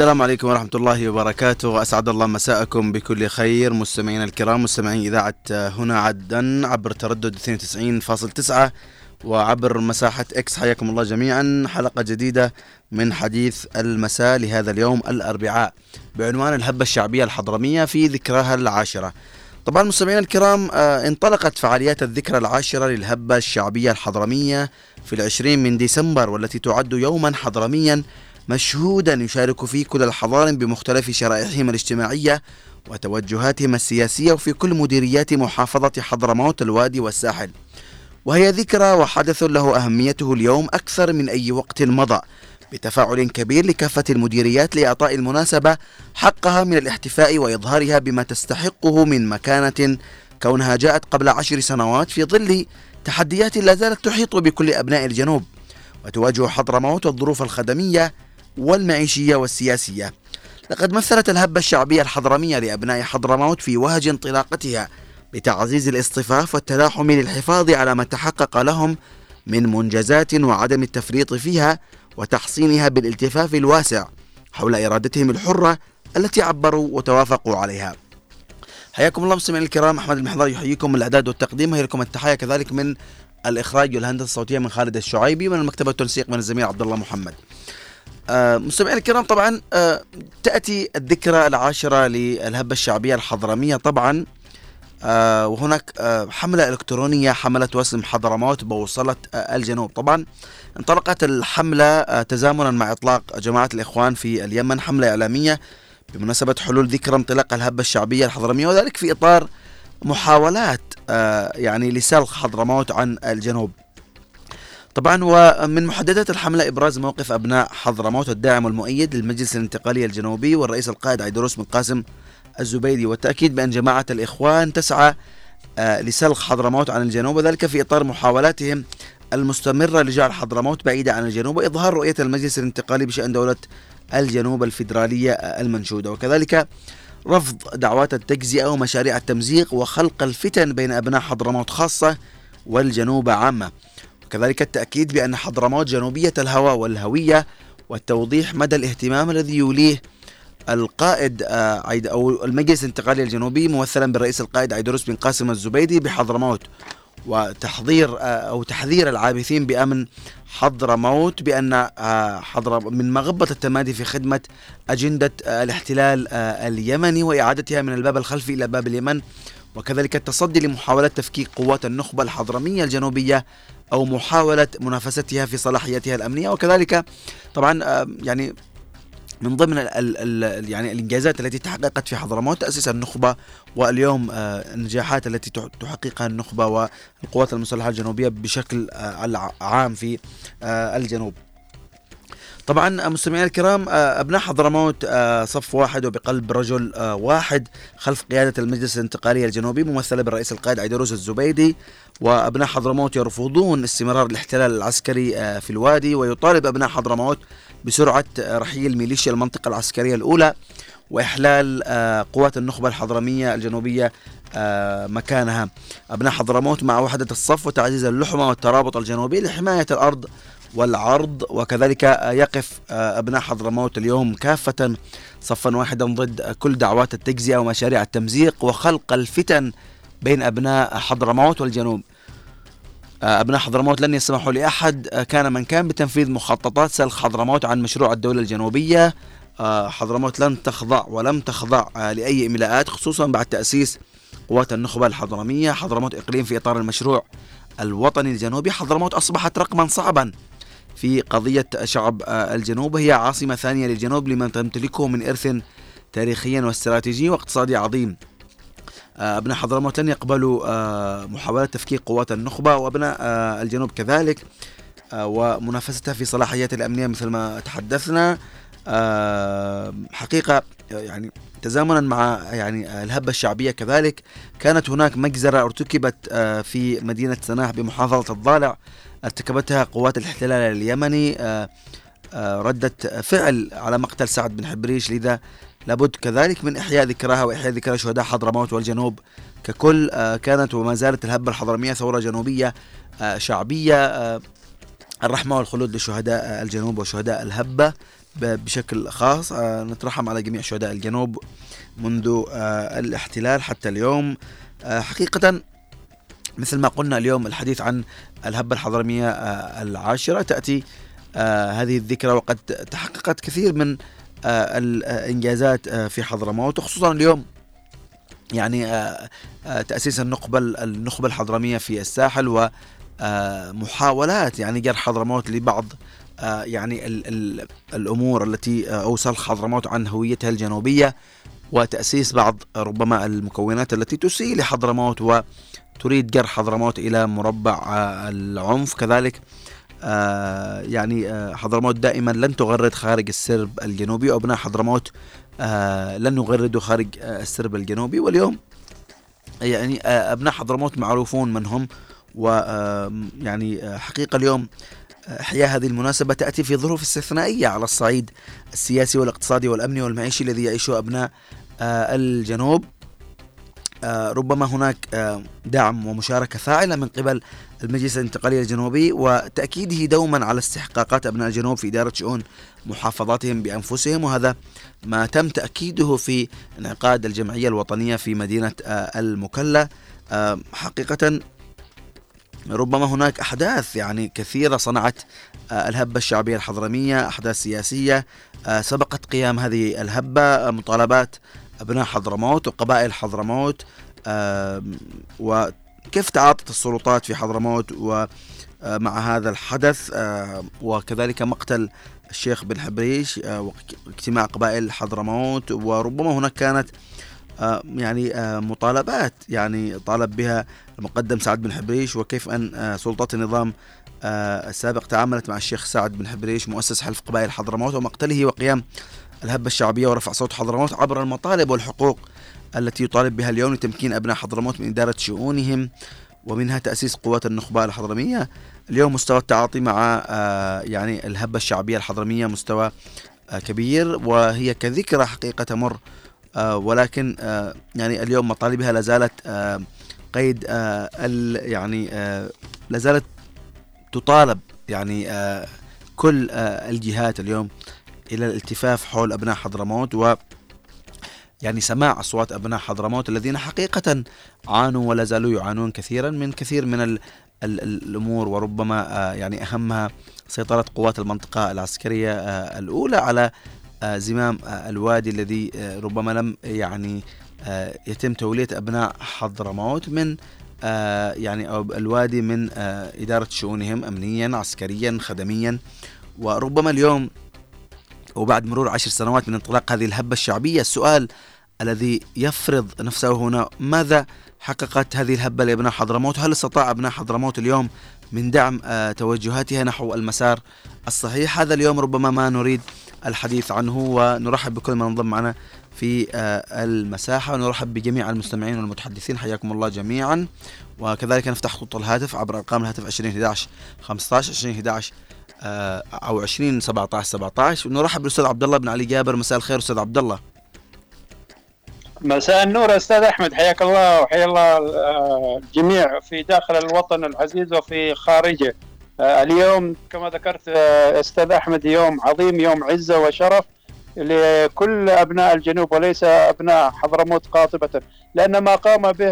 السلام عليكم ورحمة الله وبركاته. أسعد الله مساءكم بكل خير. مستمعينا الكرام مستمعين إذاعة هنا عدن عبر تردد 92.9 وعبر مساحة إكس. حياكم الله جميعا. حلقة جديدة من حديث المساء لهذا اليوم الأربعاء بعنوان الهبة الشعبية الحضرمية في ذكراها العاشرة. طبعا مستمعينا الكرام آه، انطلقت فعاليات الذكرى العاشرة للهبة الشعبية الحضرمية في العشرين من ديسمبر والتي تعد يوما حضرميا مشهودا يشارك فيه كل الحضارم بمختلف شرائحهم الاجتماعية وتوجهاتهم السياسية وفي كل مديريات محافظة حضرموت الوادي والساحل. وهي ذكرى وحدث له أهميته اليوم أكثر من أي وقت مضى بتفاعل كبير لكافة المديريات لإعطاء المناسبة حقها من الاحتفاء وإظهارها بما تستحقه من مكانة كونها جاءت قبل عشر سنوات في ظل تحديات لا زالت تحيط بكل أبناء الجنوب. وتواجه حضرموت الظروف الخدمية والمعيشية والسياسية لقد مثلت الهبة الشعبية الحضرمية لأبناء حضرموت في وهج انطلاقتها بتعزيز الاصطفاف والتلاحم للحفاظ على ما تحقق لهم من منجزات وعدم التفريط فيها وتحصينها بالالتفاف الواسع حول إرادتهم الحرة التي عبروا وتوافقوا عليها حياكم الله مستمعينا الكرام أحمد المحضر يحييكم الأعداد والتقديم وهي لكم التحيه كذلك من الإخراج والهندسة الصوتية من خالد الشعيبي من المكتبه والتنسيق من الزميل عبد الله محمد. آه مستمعينا الكرام طبعا آه تأتي الذكرى العاشرة للهبة الشعبية الحضرمية طبعا. آه وهناك حملة إلكترونية حملت وسم حضرموت بوصلة الجنوب. طبعا انطلقت الحملة تزامنا مع إطلاق جماعة الإخوان في اليمن حملة إعلامية بمناسبة حلول ذكرى انطلاق الهبة الشعبية الحضرمية وذلك في إطار محاولات يعني لسلخ حضرموت عن الجنوب. طبعا ومن محددات الحملة إبراز موقف أبناء حضرموت الداعم والمؤيد للمجلس الانتقالي الجنوبي والرئيس القائد عيدروس بن قاسم الزبيدي. والتأكيد بأن جماعة الإخوان تسعى آه، لسلخ حضرموت عن الجنوب وذلك في إطار محاولاتهم المستمرة لجعل حضرموت بعيدة عن الجنوب وإظهار رؤية المجلس الانتقالي بشأن دولة الجنوب الفيدرالية المنشودة. وكذلك رفض دعوات التجزئة ومشاريع التمزيق وخلق الفتن بين أبناء حضرموت خاصة والجنوب عامة. وكذلك التأكيد بأن حضرموت جنوبية الهوى والهوية والتوضيح مدى الاهتمام الذي يوليه القائد آه، عيد أو المجلس الانتقالي الجنوبي ممثلا بالرئيس القائد عيدروس بن قاسم الزبيدي بحضرموت وتحضير آه، أو تحذير العابثين بأمن حضرموت بأن آه، حضر من مغبه التمادي في خدمة أجندة الاحتلال اليمني وإعادتها من الباب الخلفي إلى باب اليمن وكذلك التصدي لمحاولة تفكيك قوات النخبة الحضرمية الجنوبية أو محاولة منافستها في صلاحيتها الأمنية وكذلك طبعا يعني من ضمن ال ال يعني الإنجازات التي تحققت في حضرموت تأسيس النخبة واليوم آه، النجاحات التي تحققها النخبة والقوات المسلحة الجنوبية بشكل آه، عام في آه، الجنوب. طبعا مستمعينا الكرام أبناء حضرموت صف واحد وبقلب رجل واحد خلف قيادة المجلس الانتقالي الجنوبي ممثلة بالرئيس القائد عيدروس الزبيدي وأبناء حضرموت يرفضون استمرار الاحتلال العسكري في الوادي ويطالب أبناء حضرموت بسرعة رحيل ميليشيا المنطقة العسكرية الأولى وإحلال آه، قوات النخبة الحضرمية الجنوبية آه، مكانها. أبناء حضرموت مع وحدة الصف وتعزيز اللحمة والترابط الجنوبي لحماية الأرض والعرض وكذلك يقف آه، أبناء حضرموت اليوم كافة صفا واحدا ضد كل دعوات التجزئة ومشاريع التمزيق وخلق الفتن بين أبناء حضرموت والجنوب. آه، أبناء حضرموت لن يسمحوا لأحد آه، كان من كان بتنفيذ مخططات سلخ حضرموت عن مشروع الدولة الجنوبية. حضرموت لن تخضع ولم تخضع لأي إملاءات خصوصا بعد تأسيس قوات النخبة الحضرمية. حضرموت إقليم في إطار المشروع الوطني الجنوبي. حضرموت أصبحت رقما صعبا. في قضية شعب الجنوب. هي عاصمة ثانية للجنوب لمن تمتلكه من إرث تاريخي واستراتيجي واقتصادي عظيم. آه، أبناء حضرموت لن يقبلوا آه، محاولة تفكيك قوات النخبة وأبناء آه، الجنوب كذلك. ومنافستها في صلاحيات الأمنية مثل ما تحدثنا. حقيقة يعني تزامنا مع يعني الهبة الشعبية كذلك كانت هناك مجزرة ارتكبت في مدينة سناح بمحافظة الضالع ارتكبتها قوات الاحتلال اليمني ردة فعل على مقتل سعد بن حبريش لذا لابد كذلك من إحياء ذكرها وإحياء ذكرى شهداء حضرموت والجنوب ككل آه، كانت وما زالت الهبة الحضرمية ثورة جنوبية آه، شعبية آه، الرحمة والخلود لشهداء الجنوب وشهداء الهبة. بشكل خاص نترحم على جميع شهداء الجنوب منذ الاحتلال حتى اليوم. حقيقة مثل ما قلنا اليوم الحديث عن الهبة الحضرمية العاشرة تأتي هذه الذكرى وقد تحققت كثير من الإنجازات في حضرموت وخصوصا اليوم. يعني تأسيس النخبه النخبه الحضرمية في الساحل ومحاولات يعني جرح حضرموت لبعض يعني ال ال الأمور التي أوصل حضرموت عن هويتها الجنوبية وتأسيس بعض ربما المكونات التي تسيء لحضرموت وتريد جر حضرموت إلى مربع العنف كذلك. آه يعني آه حضرموت دائما لن تغرد خارج السرب الجنوبي. وابناء حضرموت آه لن يغردوا خارج آه السرب الجنوبي. واليوم يعني آه أبناء حضرموت معروفون من هم ويعني آه حقيقة اليوم إحياء هذه المناسبة تأتي في ظروف استثنائية على الصعيد السياسي والاقتصادي والأمني والمعيشي الذي يعيشه أبناء آه الجنوب. آه ربما هناك آه دعم ومشاركة فاعلة من قبل المجلس الانتقالي الجنوبي وتأكيده دوما على استحقاقات أبناء الجنوب في إدارة شؤون محافظاتهم بأنفسهم وهذا ما تم تأكيده في انعقاد الجمعية الوطنية في مدينة المكلا. حقيقة ربما هناك أحداث يعني كثيرة صنعت الهبة الشعبية الحضرمية أحداث سياسية سبقت قيام هذه الهبة مطالبات أبناء حضرموت وقبائل حضرموت وكيف تعاطت السلطات في حضرموت ومع هذا الحدث وكذلك مقتل الشيخ بن حبريش واجتماع قبائل حضرموت وربما هناك كانت يعني مطالبات يعني طالب بها المقدم سعد بن حبريش وكيف أن سلطات النظام السابق تعاملت مع الشيخ سعد بن حبريش مؤسس حلف قبائل حضرموت ومقتله وقيام الهبة الشعبية ورفع صوت حضرموت عبر المطالب والحقوق التي يطالب بها اليوم لتمكين أبناء حضرموت من إدارة شؤونهم ومنها تأسيس قوات النخبة الحضرمية. اليوم مستوى التعاطي مع يعني الهبة الشعبية الحضرمية مستوى كبير وهي كذكرى حقيقة تمر ولكن يعني اليوم مطالبها لازالت قيد يعني لازالت تطالب يعني كل الجهات اليوم إلى الالتفاف حول أبناء حضرموت و يعني سماع أصوات أبناء حضرموت الذين حقيقة عانوا ولا زالوا يعانون كثيرا من كثير من ال ال الأمور وربما يعني أهمها سيطرة قوات المنطقة العسكرية الأولى على زمام الوادي الذي ربما لم يعني يتم تولية أبناء حضرموت من يعني الوادي من إدارة شؤونهم امنيا عسكريا خدميا. وربما اليوم وبعد مرور عشر سنوات من انطلاق هذه الهبة الشعبية السؤال الذي يفرض نفسه هنا ماذا حققت هذه الهبة لأبناء حضرموت؟ هل استطاع أبناء حضرموت اليوم من دعم توجهاتها نحو المسار الصحيح؟ هذا اليوم ربما ما نريد الحديث عنه ونرحب بكل من انضم معنا في المساحة ونرحب بجميع المستمعين والمتحدثين. حياكم الله جميعا. وكذلك نفتح خطوط الهاتف عبر أرقام الهاتف 2011 15 2011 أو 20 17 17 ونرحب بالأستاذ عبد الله بن علي جابر. مساء الخير أستاذ عبد الله مساء النور أستاذ أحمد. حياك الله وحيا الله الجميع في داخل الوطن العزيز وفي خارجه. اليوم كما ذكرت أستاذ أحمد يوم عظيم يوم عزة وشرف. لكل أبناء الجنوب وليس أبناء حضرموت قاطبة لأن ما قام به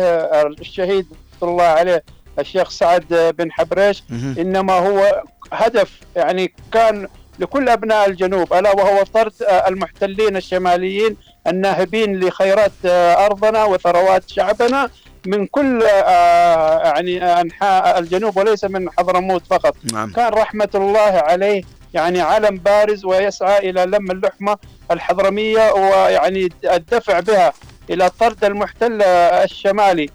الشهيد الله عليه الشيخ سعد بن حبريش إنما هو هدف يعني كان لكل أبناء الجنوب ألا وهو طرد المحتلين الشماليين الناهبين لخيرات أرضنا وثروات شعبنا من كل يعني أنحاء الجنوب وليس من حضرموت فقط نعم. كان رحمة الله عليه يعني علم بارز ويسعى إلى لم اللحمة الحضرمية ويعني الدفع بها إلى طرد المحتل الشمالي.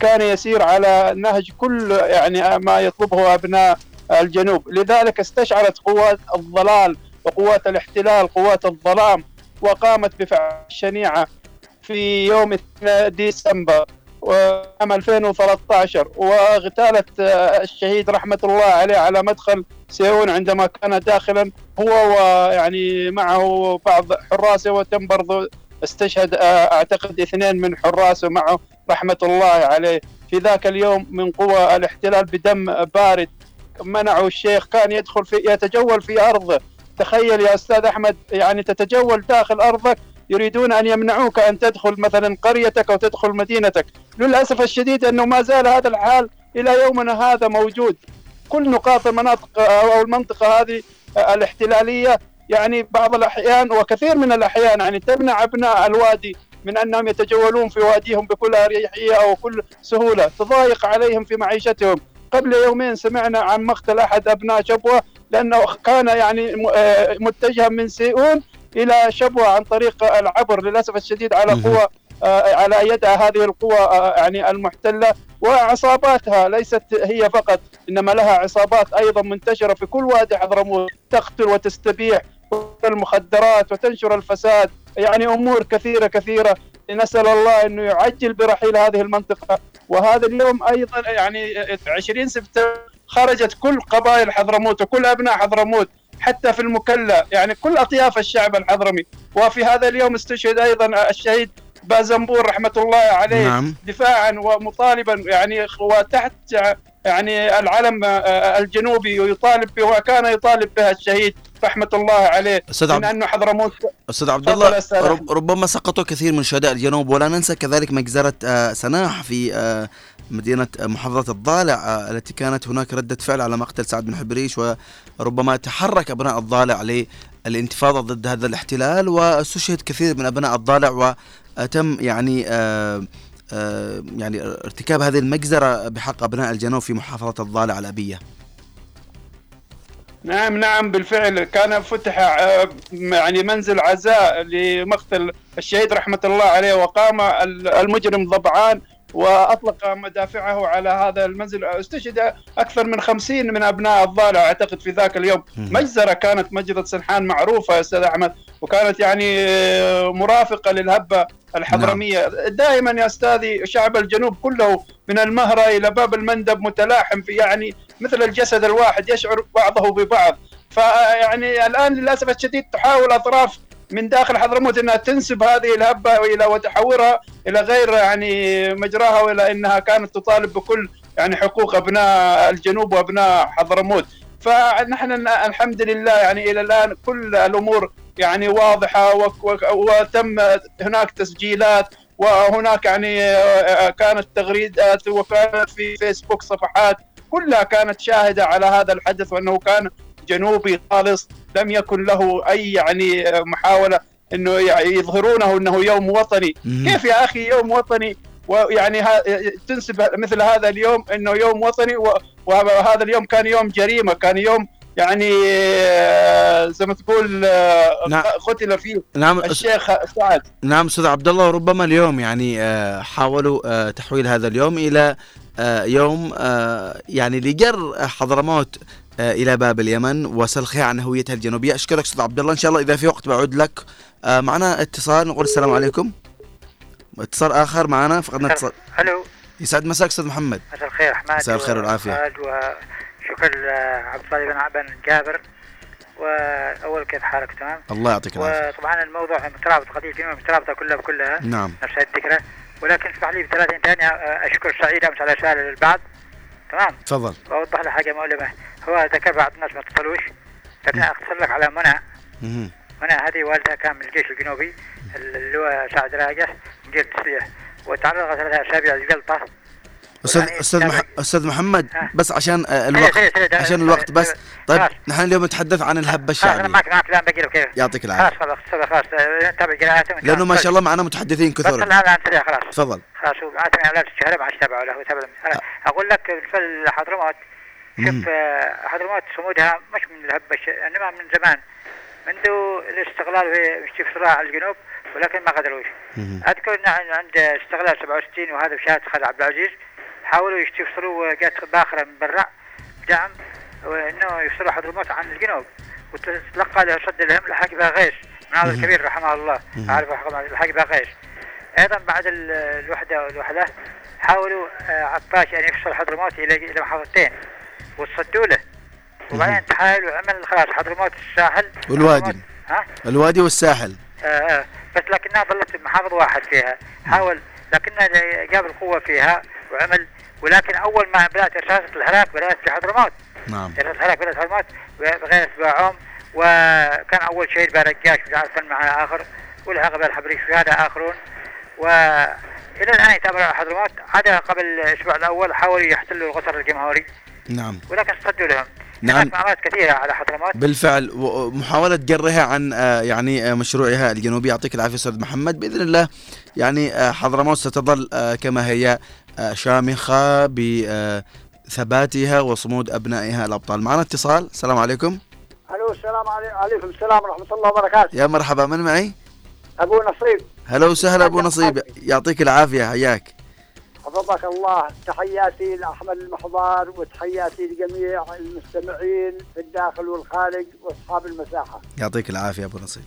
كان يسير على نهج كل يعني ما يطلبه أبناء الجنوب. لذلك استشعرت قوات الضلال وقوات الاحتلال قوات الظلام وقامت بفعل شنيعه في يوم ديسمبر. عام 2013 واغتالت الشهيد رحمة الله عليه على مدخل سيئون عندما كان داخلا هو ويعني معه بعض حراسة وتم برضو استشهد أعتقد اثنين من حراسة معه رحمة الله عليه. في ذاك اليوم من قوى الاحتلال بدم بارد منعوا الشيخ كان يدخل في يتجول في أرضه. تخيل يا أستاذ أحمد يعني تتجول داخل أرضك يريدون أن يمنعوك أن تدخل مثلا قريتك أو تدخل مدينتك. للأسف الشديد أنه ما زال هذا الحال إلى يومنا هذا موجود. كل نقاط المناطق أو المنطقة هذه الاحتلالية يعني بعض الأحيان وكثير من الأحيان يعني تمنع أبناء الوادي من أنهم يتجولون في واديهم بكل أريحية أو كل سهولة تضايق عليهم في معيشتهم. قبل يومين سمعنا عن مقتل أحد أبناء شبوة لأنه كان يعني متجها من سيئون إلى شبوة عن طريق العبر للأسف الشديد على قوى على يدها هذه القوى يعني المحتلة وعصاباتها ليست هي فقط إنما لها عصابات أيضا منتشرة في كل وادي حضرموت تقتل وتستبيح المخدرات وتنشر الفساد يعني أمور كثيرة كثيرة. نسأل الله انه يعجل برحيل هذه المنطقة. وهذا اليوم أيضا يعني 20 سبتمبر خرجت كل قبائل حضرموت وكل أبناء حضرموت حتى في المكلا. يعني كل أطياف الشعب الحضرمي. وفي هذا اليوم استشهد أيضا الشهيد بازنبور رحمة الله عليه نعم. دفاعا ومطالبا. يعني وتحت يعني العلم الجنوبي ويطالب به وكان يطالب بها الشهيد رحمة الله عليه. أستاذ عبد انه حضرموت أستاذ عبد الله ربما سقطوا كثير من شهداء الجنوب ولا ننسى كذلك مجزرة سناح في مدينة محافظة الضالع التي كانت هناك ردة فعل على مقتل سعد بن حبريش وربما تحرك أبناء الضالع للانتفاضة ضد هذا الاحتلال واستشهد كثير من أبناء الضالع وتم يعني آآ آآ يعني ارتكاب هذه المجزرة بحق أبناء الجنوب في محافظة الضالع الأبية. نعم نعم بالفعل كان فتح يعني منزل عزاء لمقتل الشهيد رحمة الله عليه وقام المجرم ضبعان. وأطلق مدافعه على هذا المنزل. استشهد أكثر من خمسين من أبناء الضالع أعتقد في ذاك اليوم. مجزرة كانت مجزرة سنحان معروفة أستاذ أحمد وكانت يعني مرافقة للهبة الحضرمية. نعم. دائما يا أستاذي شعب الجنوب كله من المهرة إلى باب المندب متلاحم في يعني مثل الجسد الواحد يشعر بعضه ببعض. فيعني الآن للأسف الشديد تحاول أطراف من داخل حضرموت إنها تنسب هذه الهبة إلى وتحورها إلى غير يعني مجراها وإلى إنها كانت تطالب بكل يعني حقوق أبناء الجنوب وأبناء حضرموت فنحن الحمد لله يعني إلى الآن كل الأمور يعني واضحة وتم هناك تسجيلات وهناك يعني كانت تغريدات وكانت في فيسبوك صفحات كلها كانت شاهدة على هذا الحدث وأنه كان جنوبي خالص لم يكن له أي يعني محاولة إنه يظهرونه إنه يوم وطني. كيف يا أخي يوم وطني؟ ويعني تنسب مثل هذا اليوم إنه يوم وطني وهذا اليوم كان يوم جريمة كان يوم يعني آه، زي ما تقول آه، نعم. قتل فيه نعم الشيخ سعد. نعم أستاذ عبد الله وربما اليوم يعني آه، حاولوا تحويل هذا اليوم إلى يوم يعني لجر حضرموت. إلى باب اليمن. وسلخها عن هويتها الجنوبية. أشكرك أستاذ عبد الله. إن شاء الله إذا في وقت بعود لك. معنا اتصال. نقول السلام عليكم. اتصال آخر معنا. فقدنا اتصال ألو يسعد مساك أستاذ محمد. مساء الخير حماد مساء الخير والعافية. شكرا عبد الصالح بن بن جابر وأول كيف حالك؟ تمام؟ الله يعطيك العافية. وطبعا الموضوع مترابط قضية اليوم مترابطة كلها بكلها. نعم. نفس الذكرى ولكن اسمح لي بثلاثين ثانية أشكر سعيد أمس على رساله للبعض تمام؟ تفضل. وأوضح له حاجة مؤلمة. هو ذكر بعض الناس ما اتصلوش لكن اختصر لك على منى منى هذه والدها كان من الجيش الجنوبي اللي هو سعد راجح مدير التسليح وتعرض ثلاثة اسابيع للجلطه أستاذ يعني أستاذ مح... أستاذ محمد بس عشان الوقت عشان الوقت بس. طيب نحن اليوم نتحدث عن الهبة الشعبيه أنا معك معك الان باقي كيف يعطيك العافية. خلاص خلاص خلاص تابع قراءته لأنه ما شاء الله معنا متحدثين كثر. هذا عن خلاص. تفضل. خلاص وعاتمي أولاد الشهر ما عادش تابعوا له أقول لك في حضرموت شوف حضرموت صمودها مش من الهبه إنما من زمان. منذ الاستقلال في صراع الجنوب ولكن ما قدروش أذكر إن عند استقلال 67 وهذا بشهاده خالد عبد العزيز حاولوا يفصلوا جات باخرة من برا دعم وإنه يفصلوا حضرموت عن الجنوب. وتلقى له صد الهم لحق باغيش من هذا الكبير رحمه الله. عارف لحق باغيش أيضا بعد الوحدة والوحدة حاولوا عطاش أن يفصل حضرموت إلى إلى محافظتين. وتصدوا له. وبعدين تحايل وعمل خلاص حضرموت الساحل. والوادي. ها؟ الوادي والساحل. آه آه. بس لكنها ظلت محافظ واحد فيها. حاول لكنها جاب القوة فيها وعمل ولكن أول ما بدأت رصاصه الهلاك بدأت في حضرموت نعم. الهلاك بدأت في حضرموت بغير باعوم وكان أول شهيد برجاش مش عارف مع آخر بالحبريش في هذا آخرون. والى الآن يتابع حضرموت عدا قبل الأسبوع الأول حاولوا يحتلوا القصر الجمهوري. نعم. ولكن صدوا لهم. نعم. هناك معلومات كثيرة على حضرموت. بالفعل. ومحاولة جرها عن آه، يعني آه، مشروعها الجنوبي. يعطيك العافية أستاذ محمد. بإذن الله يعني آه، حضرموت ستظل كما هي شامخة بثباتها وصمود أبنائها الأبطال. معنا اتصال. السلام عليكم. ألو السلام علي- عليكم السلام ورحمة الله وبركاته. يا مرحبا. من معي؟ أبو نصيب. هلا وسهلا أبو نصيب. يعطيك العافية. حياك. حفظك الله. تحياتي لأحمد المحضار وتحياتي لجميع المستمعين في الداخل والخارج وأصحاب المساحة. يعطيك العافية أبو نصيب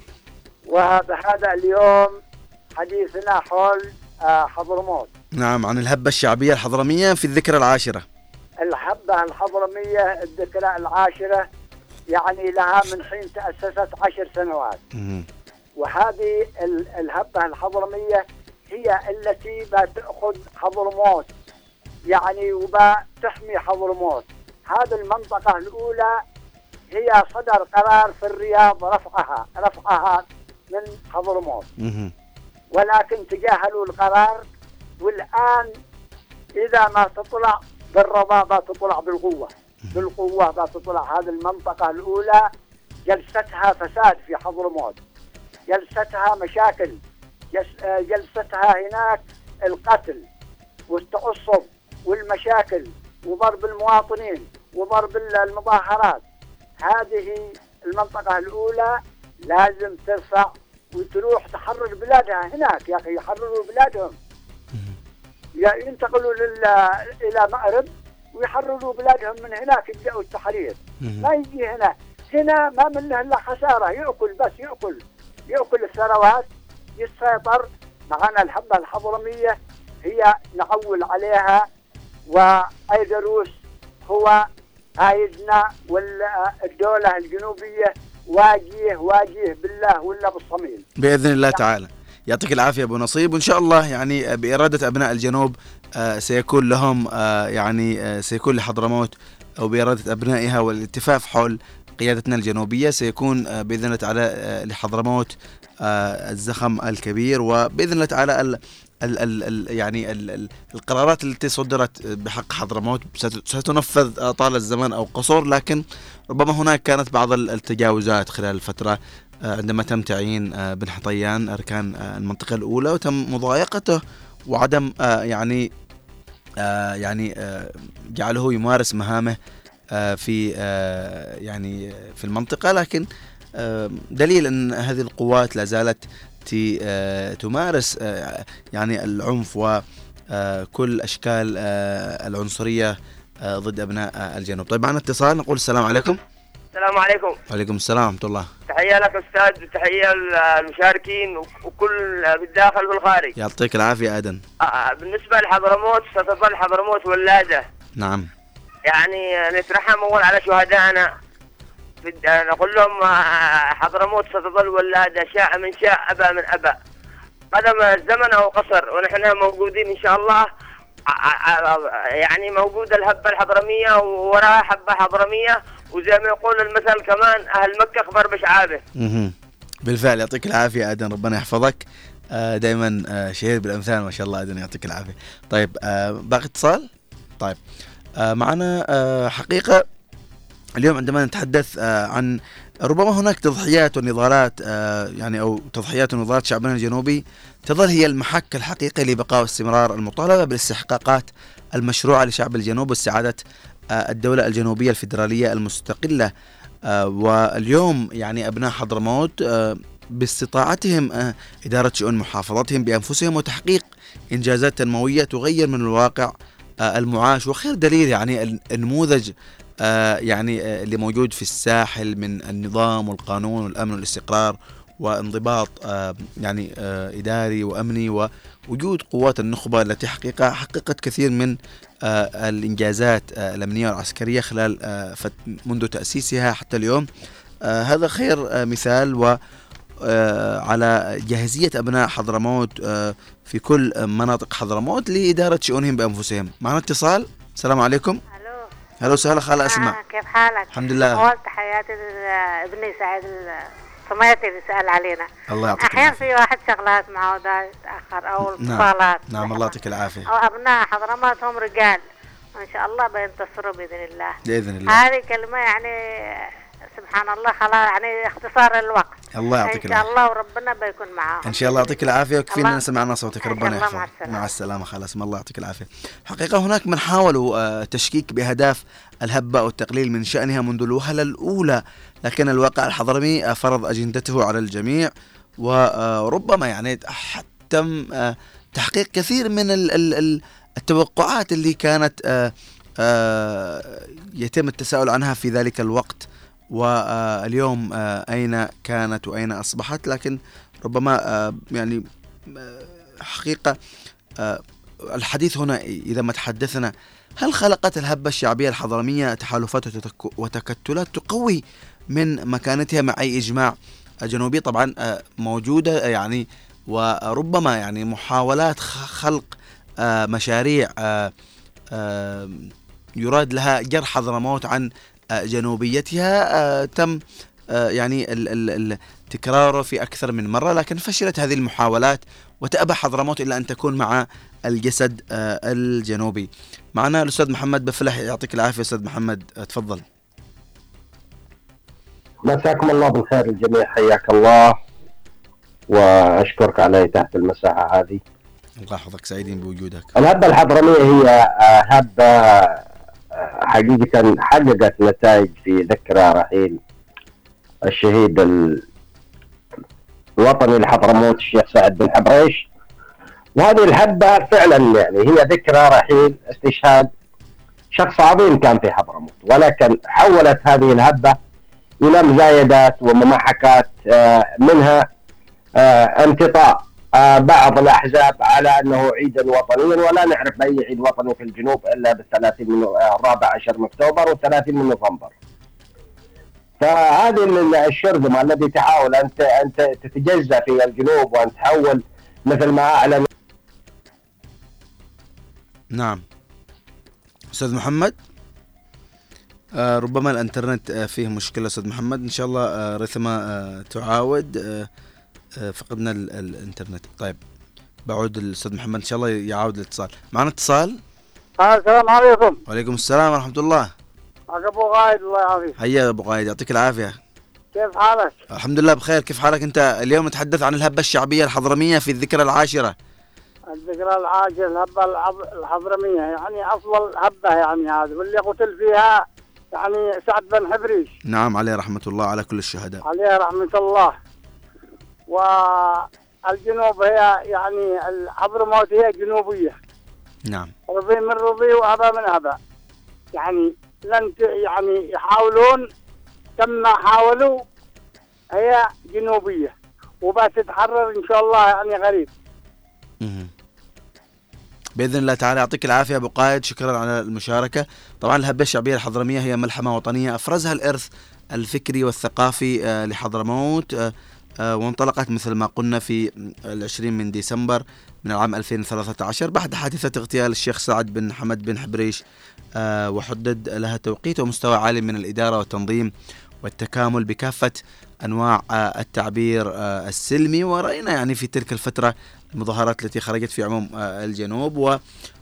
وبهذا اليوم حديثنا حول آه، حضرموت. نعم عن الهبة الشعبية الحضرمية في الذكرى العاشرة. الحبه الحضرمية الذكرى العاشرة يعني لها من حين تأسست عشر سنوات. وهذه ال- الهبة الحضرمية هي التي بتأخذ حضرموت يعني وبتحمي حضرموت هذه المنطقة الأولى هي صدر قرار في الرياض رفعها رفعها من حضرموت. ولكن تجاهلوا القرار والآن إذا ما تطلع بالرضا تطلع بالقوة. بالقوة تطلع. هذه المنطقة الأولى جلستها فساد في حضرموت جلستها مشاكل جلستها هناك القتل والتعصب والمشاكل وضرب المواطنين وضرب ال- المظاهرات. هذه المنطقة الأولى لازم ترفع وتروح تحرر بلادها هناك يا أخي يحرروا بلادهم. ينتقلوا لل... إلى مأرب ويحرروا بلادهم من هناك يبدأوا التحرير. ما يجي هنا. هنا ما منه إلا خسارة يأكل بس يأكل يأكل الثروات. يسيطر معنا الحبه الحضرمية. هي نعول عليها وأيدروس هو قايدنا والدولة الجنوبية. واجيه واجيه بالله ولا بالصميم. بإذن الله تعالى. يعطيك العافية أبو نصيب. وإن شاء الله يعني بإرادة أبناء الجنوب آه، سيكون لهم آه، يعني آه، سيكون لحضرموت أو بإرادة أبنائها والاتفاق حول قيادتنا الجنوبية. سيكون بإذن الله تعالى لحضرموت الزخم الكبير وبإذن الله تعالى ال ال ال ال يعني ال ال القرارات التي صدرت بحق حضرموت ست- ستنفذ آه، طال الزمن أو قصر لكن ربما هناك كانت بعض ال- التجاوزات خلال الفترة. آه، عندما تم تعيين آه، بن حطيان أركان آه، المنطقة الأولى وتم مضايقته وعدم آه، يعني آه، يعني آه، جعله يمارس مهامه آه، في آه، يعني في المنطقة. لكن آه، دليل أن هذه القوات لا زالت آه، تمارس آه، يعني العنف وكل أشكال آه، العنصرية آه، ضد أبناء الجنوب. طيب معنا اتصال نقول السلام عليكم. السلام عليكم. وعليكم السلام ورحمة الله. تحية لك أستاذ وتحية للمشاركين وكل بالداخل والخارج. يعطيك العافية آدم بالنسبة لحضرموت ستظل حضرموت ولادة. نعم. يعني نترحم أول على شهدائنا. في الد- نقول لهم آه، حضرموت ستظل ولادة شاء من شاء أبى من أبى قدم الزمن أو قصر ونحن موجودين إن شاء الله. ع- ع- يعني موجودة الهبة الحضرمية ووراها حبة حضرمية وزي ما يقول المثل كمان أهل مكة خبر بشعابه. بالفعل يعطيك العافية آدم ربنا يحفظك. آه، دائما آه، شهير بالأمثال ما شاء الله آدم يعطيك العافية. طيب آه، باقي اتصال؟ طيب. آه، معنا آه، حقيقة اليوم عندما نتحدث آه، عن ربما هناك تضحيات ونضالات آه، يعني أو تضحيات ونضالات شعبنا الجنوبي تظل هي المحك الحقيقي لبقاء واستمرار المطالبة بالاستحقاقات المشروعة لشعب الجنوب واستعادة آه، الدولة الجنوبية الفيدرالية المستقلة. آه، واليوم يعني أبناء حضرموت باستطاعتهم إدارة شؤون محافظتهم بأنفسهم وتحقيق إنجازات تنموية تغير من الواقع المعاش. وخير دليل يعني ال- النموذج يعني آه، اللي موجود في الساحل من النظام والقانون والأمن والاستقرار وانضباط آه، يعني آه، إداري وأمني ووجود قوات النخبة التي حقيقة حققت كثير من آه، الإنجازات آه، الأمنية والعسكرية خلال آه، منذ تأسيسها حتى اليوم. آه، هذا خير آه، مثال و آه، على جاهزية أبناء حضرموت آه، في كل مناطق حضرموت لإدارة شؤونهم بأنفسهم. معنا اتصال؟ السلام عليكم. ألو هلا وسهلا خالة آه اسماء كيف حالك؟ الحمد لله. أول تحياتي لابني سعيد الصميتي اللي سأل علينا. الله يعطيك أحيانا العافية. في واحد شغلات معه دا يتأخر أو نعم. نعم الله يعطيك العافية. أو أبناء حضرموت هم رجال. وإن شاء الله بينتصروا بإذن الله. بإذن الله. هذه كلمة يعني سبحان الله خلاص يعني اختصار الوقت. الله يعطيك إن شاء العافية. الله وربنا بيكون معاهم إن شاء الله يعطيك العافية. وكفينا إن سمعنا صوتك. شاء ربنا يحفظك السلامة. مع السلامة. خلاص ما الله يعطيك العافية. حقيقة هناك من حاولوا آه، تشكيك بأهداف الهبة والتقليل من شأنها منذ الوهلة الأولى لكن الواقع الحضرمي آه، فرض أجندته على الجميع وربما يعني تم آه، تحقيق كثير من ال- ال- ال- التوقعات اللي كانت آه، آه، يتم التساؤل عنها في ذلك الوقت. واليوم آه، أين كانت وأين أصبحت؟ لكن ربما آه، يعني آه، حقيقة الحديث هنا إذا ما تحدثنا هل خلقت الهبة الشعبية الحضرمية تحالفات وتكتلات تقوي من مكانتها مع أي إجماع جنوبي طبعا موجودة يعني وربما يعني محاولات خلق مشاريع يراد لها جر حضرموت عن جنوبيتها آه، تم آه، يعني تكراره في أكثر من مرة لكن فشلت هذه المحاولات وتأبى حضرموت إلا أن تكون مع الجسد آه، الجنوبي. معنا الأستاذ محمد بفلح يعطيك العافية أستاذ محمد تفضل. مساكم الله بالخير الجميع حياك الله. وأشكرك على إتاحة المساحة هذه. الله يحفظك سعيدين بوجودك. الهبة الحضرمية هي هبة حقيقة حققت نتائج في ذكرى رحيل. الشهيد ال- الوطني الحضرموت الشيخ سعد بن حبريش. وهذه الهبة فعلا يعني هي ذكرى رحيل استشهاد شخص عظيم كان في حضرموت. ولكن حولت هذه الهبة إلى مزايدات وممحكات آه، منها امتطاء آه، بعض الأحزاب على أنه عيدا وطنيا ولا نعرف اي عيد وطني في الجنوب إلا بالثلاثين من آه، الرابع عشر من أكتوبر والثلاثين من نوفمبر. فهذه ال- الشرذمة الذي تحاول أن أن تتجزأ في الجنوب وأن تحول مثل ما اعلن نعم. أستاذ محمد؟ آه ربما الإنترنت آه فيه مشكلة أستاذ محمد. إن شاء الله آه رثما آه تعاود. آه آه فقدنا ال- الإنترنت. طيب بعود الأستاذ محمد إن شاء الله يعاود الاتصال. معنا اتصال؟ السلام عليكم. وعليكم السلام ورحمة الله. أبو غايد الله يعافيك. هيا يا أبو قايد يعطيك العافية. كيف حالك؟ الحمد لله بخير. كيف حالك أنت؟ اليوم نتحدث عن الهبة الشعبية الحضرمية في الذكرى العاشرة. الذكرى العاجل الهبة الحضرمية. يعني أفضل هبة يعني هذه واللي قتل فيها يعني سعد بن حبريش. نعم عليه رحمة الله على كل الشهداء. عليه رحمة الله. والجنوب هي يعني الحضرموت هي جنوبية. نعم. رضي من رضي وابى من ابى يعني لن يعني يحاولون كما حاولوا هي جنوبية. وبتتحرر إن شاء الله يعني غريب. بإذن الله تعالى يعطيك العافية أبو قائد. شكرا على المشاركة. طبعا الهبة الشعبية الحضرمية هي ملحمة وطنية أفرزها الإرث الفكري والثقافي آه، لحضرموت آه، وانطلقت مثل ما قلنا في العشرين من ديسمبر من العام 2013 بعد حادثة اغتيال الشيخ سعد بن حمد بن حبريش آه، وحدد لها توقيت ومستوى عالي من الإدارة والتنظيم والتكامل بكافة أنواع آه، التعبير آه، السلمي. ورأينا يعني في تلك الفترة المظاهرات التي خرجت في عموم آه، الجنوب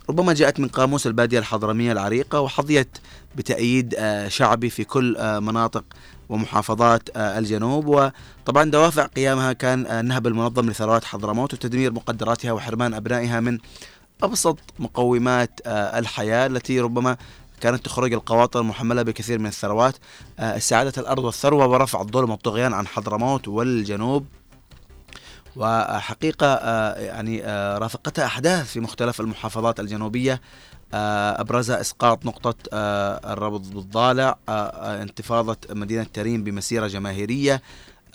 وربما جاءت من قاموس البادية الحضرمية العريقة وحظيت بتأييد آه، شعبي في كل آه، مناطق ومحافظات آه، الجنوب. وطبعا دوافع قيامها كان آه، النهب المنظم لثروات حضرموت وتدمير مقدراتها وحرمان أبنائها من أبسط مقومات آه، الحياة التي ربما كانت تخرج القواطر المحملة بكثير من الثروات. استعادة الأرض والثروة ورفع الظلم والطغيان عن حضرموت والجنوب. وحقيقة يعني رافقتها أحداث في مختلف المحافظات الجنوبية. أبرزها إسقاط نقطة آه، الربط بالضالع آه، آه، انتفاضة مدينة تريم بمسيرة جماهيرية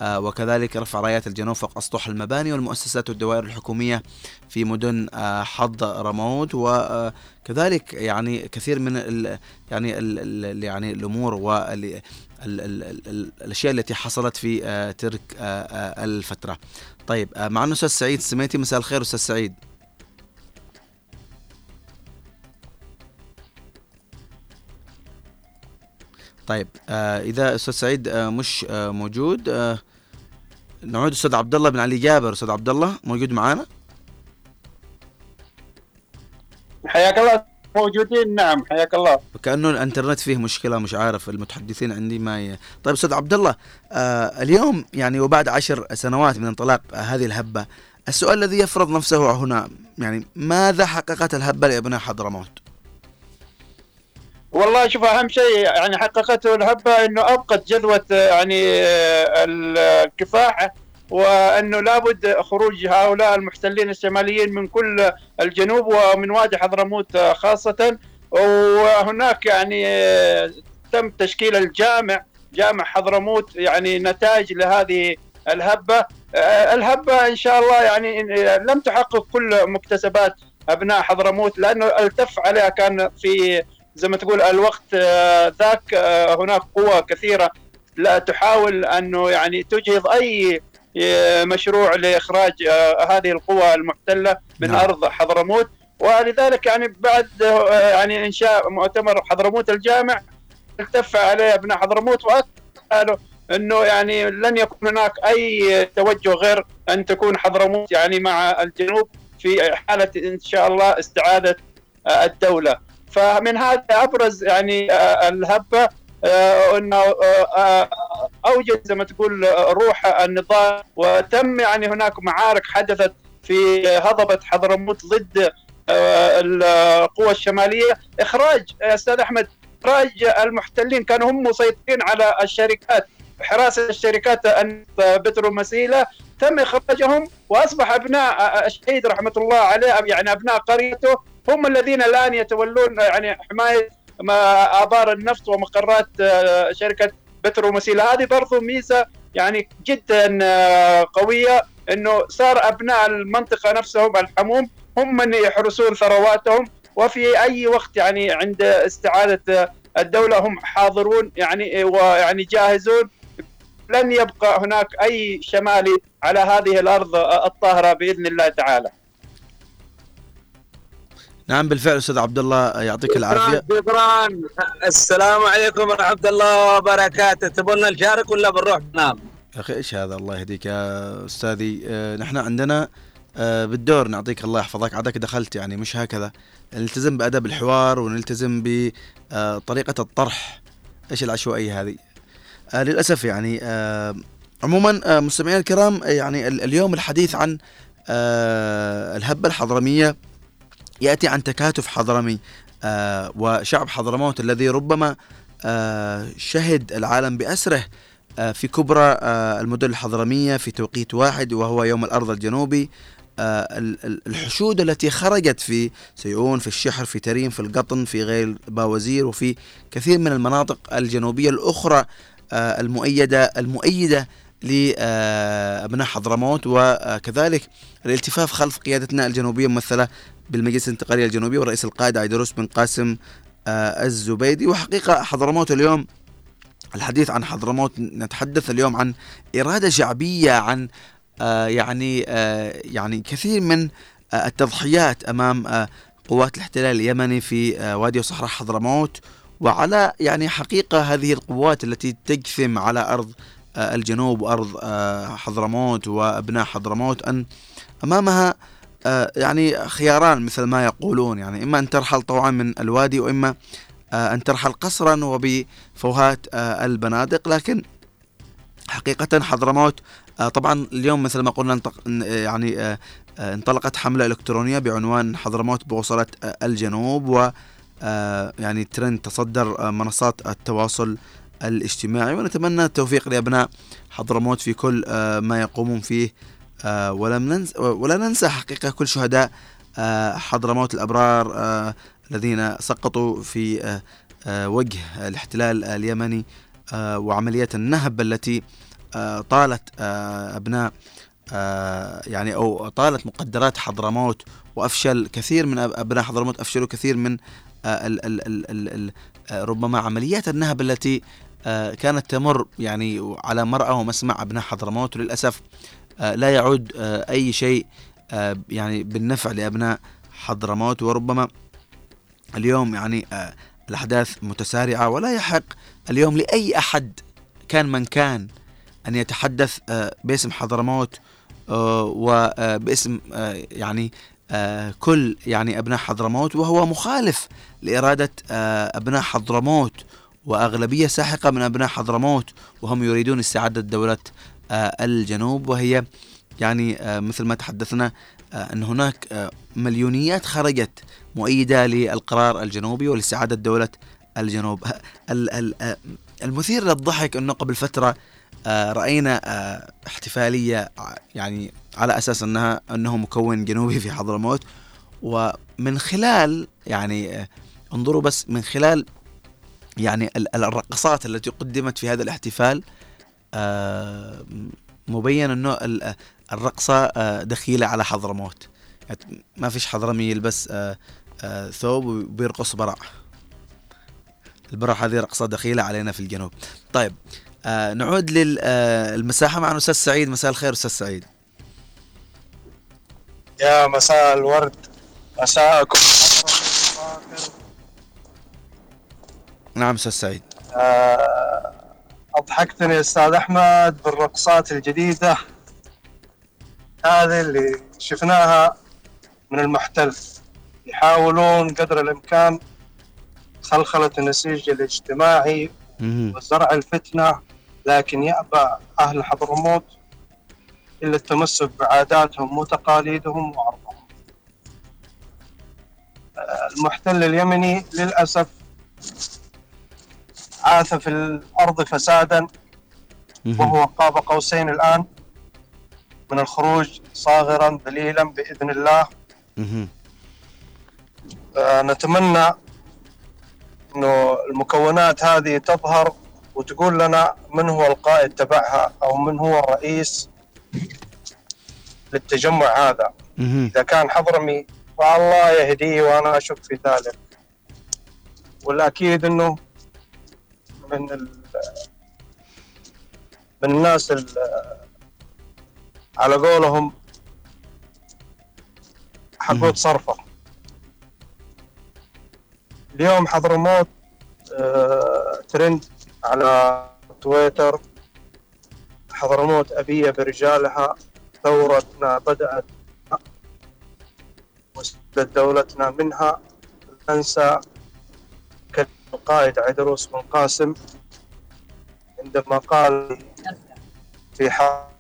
آه، وكذلك رفع رايات الجنوب فوق أسطح المباني والمؤسسات والدوائر الحكومية في مدن آه، حض رموت وكذلك يعني كثير من ال يعني ال ال يعني الأمور وال ال- ال- ال- ال- الأشياء التي حصلت في آه، تلك آه، آه، الفترة. طيب آه، معنا أستاذ سعيد سميتي مساء الخير أستاذ سعيد. طيب آه إذا أستاذ سعيد آه مش آه موجود آه نعود أستاذ عبد الله بن علي جابر. أستاذ عبد الله موجود معانا؟ حياك الله موجودين؟ نعم حياك الله. كأنه الإنترنت فيه مشكلة مش عارف المتحدثين عندي ما ي... طيب أستاذ عبد الله آه اليوم يعني وبعد عشر سنوات من انطلاق آه هذه الهبة السؤال الذي يفرض نفسه هنا يعني ماذا حققت الهبة لأبناء حضرموت؟ والله شوف أهم شيء يعني حققته الهبه إنه أبقت جذوة يعني آه، الكفاح وإنه لابد خروج هؤلاء المحتلين الشماليين من كل الجنوب ومن وادي حضرموت خاصة. وهناك يعني آه، تم تشكيل الجامع جامع حضرموت يعني نتاج لهذه الهبة. آه، الهبة إن شاء الله يعني لم تحقق كل مكتسبات أبناء حضرموت لأنه ألتف عليها كان في زي ما تقول الوقت آه، ذاك هناك قوى كثيرة. لا تحاول أنه يعني تجهض أي مشروع لإخراج هذه القوى المحتلة من نعم. أرض حضرموت. ولذلك يعني بعد يعني إنشاء مؤتمر حضرموت الجامع التف عليه ابناء حضرموت وقالوا أنه يعني لن يكون هناك أي توجه غير أن تكون حضرموت يعني مع الجنوب في حالة إن شاء الله استعادة الدولة. فمن هذا أبرز يعني الهبة إنه اوجد زي ما تقول روح النضال. وتم يعني هناك معارك حدثت في هضبة حضرموت ضد آه، القوى الشمالية. إخراج أستاذ أحمد إخراج المحتلين كانوا هم مسيطرين على الشركات حراسه الشركات البترومسيله تم إخراجهم وأصبح أبناء الشهيد رحمة الله عليه يعني أبناء قريته. هم الذين الآن يتولون يعني حماية آبار النفط ومقرات آه، شركة بترومسيله هذه برضو ميزة يعني جدا آه، قوية إنه صار أبناء المنطقة نفسهم الحموم هم من يحرسون ثرواتهم وفي أي وقت يعني عند استعادة الدولة هم حاضرون يعني ويعني جاهزون لن يبقى هناك أي شمالي على هذه الأرض الطاهرة بإذن الله تعالى. نعم بالفعل أستاذ عبد الله يعطيك العافية. شكرا السلام عليكم ورحمة الله وبركاته. تبغى نشارك ولا بنروح؟ ننام؟ يا أخي إيش هذا الله يهديك يا أستاذي؟ آه نحن عندنا آه بالدور نعطيك الله يحفظك. عادك دخلت يعني مش هكذا. نلتزم بأدب الحوار ونلتزم بطريقه آه الطرح. إيش العشوائية هذه؟ آه للأسف يعني آه عموما مستمعينا الكرام يعني اليوم الحديث عن الهبة الحضرمية يأتي عن تكاتف حضرمي آه وشعب حضرموت الذي ربما آه شهد العالم بأسره آه، في كبرى آه، المدن الحضرمية في توقيت واحد وهو يوم الأرض الجنوبي. آه، الحشود التي خرجت في سيئون في الشحر في تريم في القطن في غير باوزير وفي كثير من المناطق الجنوبية الأخرى المؤيدة المؤيدة لأبناء حضرموت. وكذلك الالتفاف خلف قيادتنا الجنوبية ممثلة بالمجلس الانتقالي الجنوبي والرئيس القائد عيدروس بن قاسم الزبيدي. وحقيقة حضرموت اليوم الحديث عن حضرموت نتحدث اليوم عن إرادة شعبية عن آه يعني آه يعني كثير من آه التضحيات أمام آه قوات الاحتلال اليمني في آه وادي وصحراء حضرموت. وعلى يعني حقيقة هذه القوات التي تجثم على أرض آه الجنوب وأرض آه حضرموت وأبناء حضرموت أن أمامها آه يعني خياران مثل ما يقولون. يعني إما أن ترحل طوعا من الوادي وإما آه، أن ترحل قصرا وبفوهات آه، البنادق. لكن حقيقة حضرموت آه، طبعا اليوم مثل ما قلنا يعني انطلقت حملة إلكترونية بعنوان حضرموت بوصلة الجنوب. و يعني ترند تصدر منصات التواصل الاجتماعي. ونتمنى التوفيق لأبناء حضرموت في كل ما يقومون فيه. ولم ننسى ولا ننسى حقيقة كل شهداء حضرموت الأبرار الذين سقطوا في آه، آه، وجه الاحتلال اليمني آه، وعمليات النهب التي طالت أبناء يعني أو طالت مقدرات حضرموت وأفشل كثير من أبناء حضرموت أفشلوا كثير من ربما عمليات النهب التي كانت تمر يعني على مرأى ومسمع أبناء حضرموت. وللأسف لا يعود أي شيء يعني بالنفع لأبناء حضرموت. وربما اليوم يعني آه، الأحداث متسارعة ولا يحق اليوم لأي أحد كان من كان أن يتحدث آه، باسم حضرموت. آه، وباسم آه، يعني كل يعني أبناء حضرموت. وهو مخالف لإرادة أبناء حضرموت وأغلبية ساحقة من أبناء حضرموت وهم يريدون استعادة دولة الجنوب وهي يعني مثل ما تحدثنا أن هناك مليونيات خرجت مؤيدة للقرار الجنوبي ولاستعادة دولة الجنوب. المثير للضحك أنه قبل فترة آه، رأينا آه، احتفالية يعني على أساس أنها أنه مكون جنوبي في حضرموت ومن خلال يعني آه، انظروا بس من خلال يعني الرقصات التي قدمت في هذا الاحتفال مبين إنه الرقصة دخيلة على حضرموت يعني ما فيش حضرمي يلبس ثوب وبيرقص برع البرع هذه رقصة دخيلة علينا في الجنوب. طيب آه نعود للمساحة مع الأستاذ سعيد. مساء الخير أستاذ سعيد. يا مساء الورد. مساءكم. نعم أستاذ سعيد. آه أضحكتني أستاذ أحمد بالرقصات الجديدة هذه اللي شفناها من المحتل. يحاولون قدر الإمكان خلخلة النسيج الاجتماعي وزرع الفتنة لكن يأبى أهل حضرموت إلا التمسك بعاداتهم وتقاليدهم وعرضهم. المحتل اليمني للأسف عاث في الأرض فسادا وهو قاب قوسين الآن. من الخروج صاغرا ذليلا بإذن الله. آه، نتمنى إنه المكونات هذه تظهر وتقول لنا من هو القائد تبعها أو من هو الرئيس للتجمع هذا. إذا كان حضرمي فالله يهديه وأنا أشك في ذلك. والأكيد إنه من ال من الناس على قولهم حقود صرفة. اليوم حضرموت آه ترند على تويتر حضرموت أبية برجالها ثورتنا بدأت واستبدت دولتنا منها. ننسى القائد عيدروس بن قاسم عندما قال في حق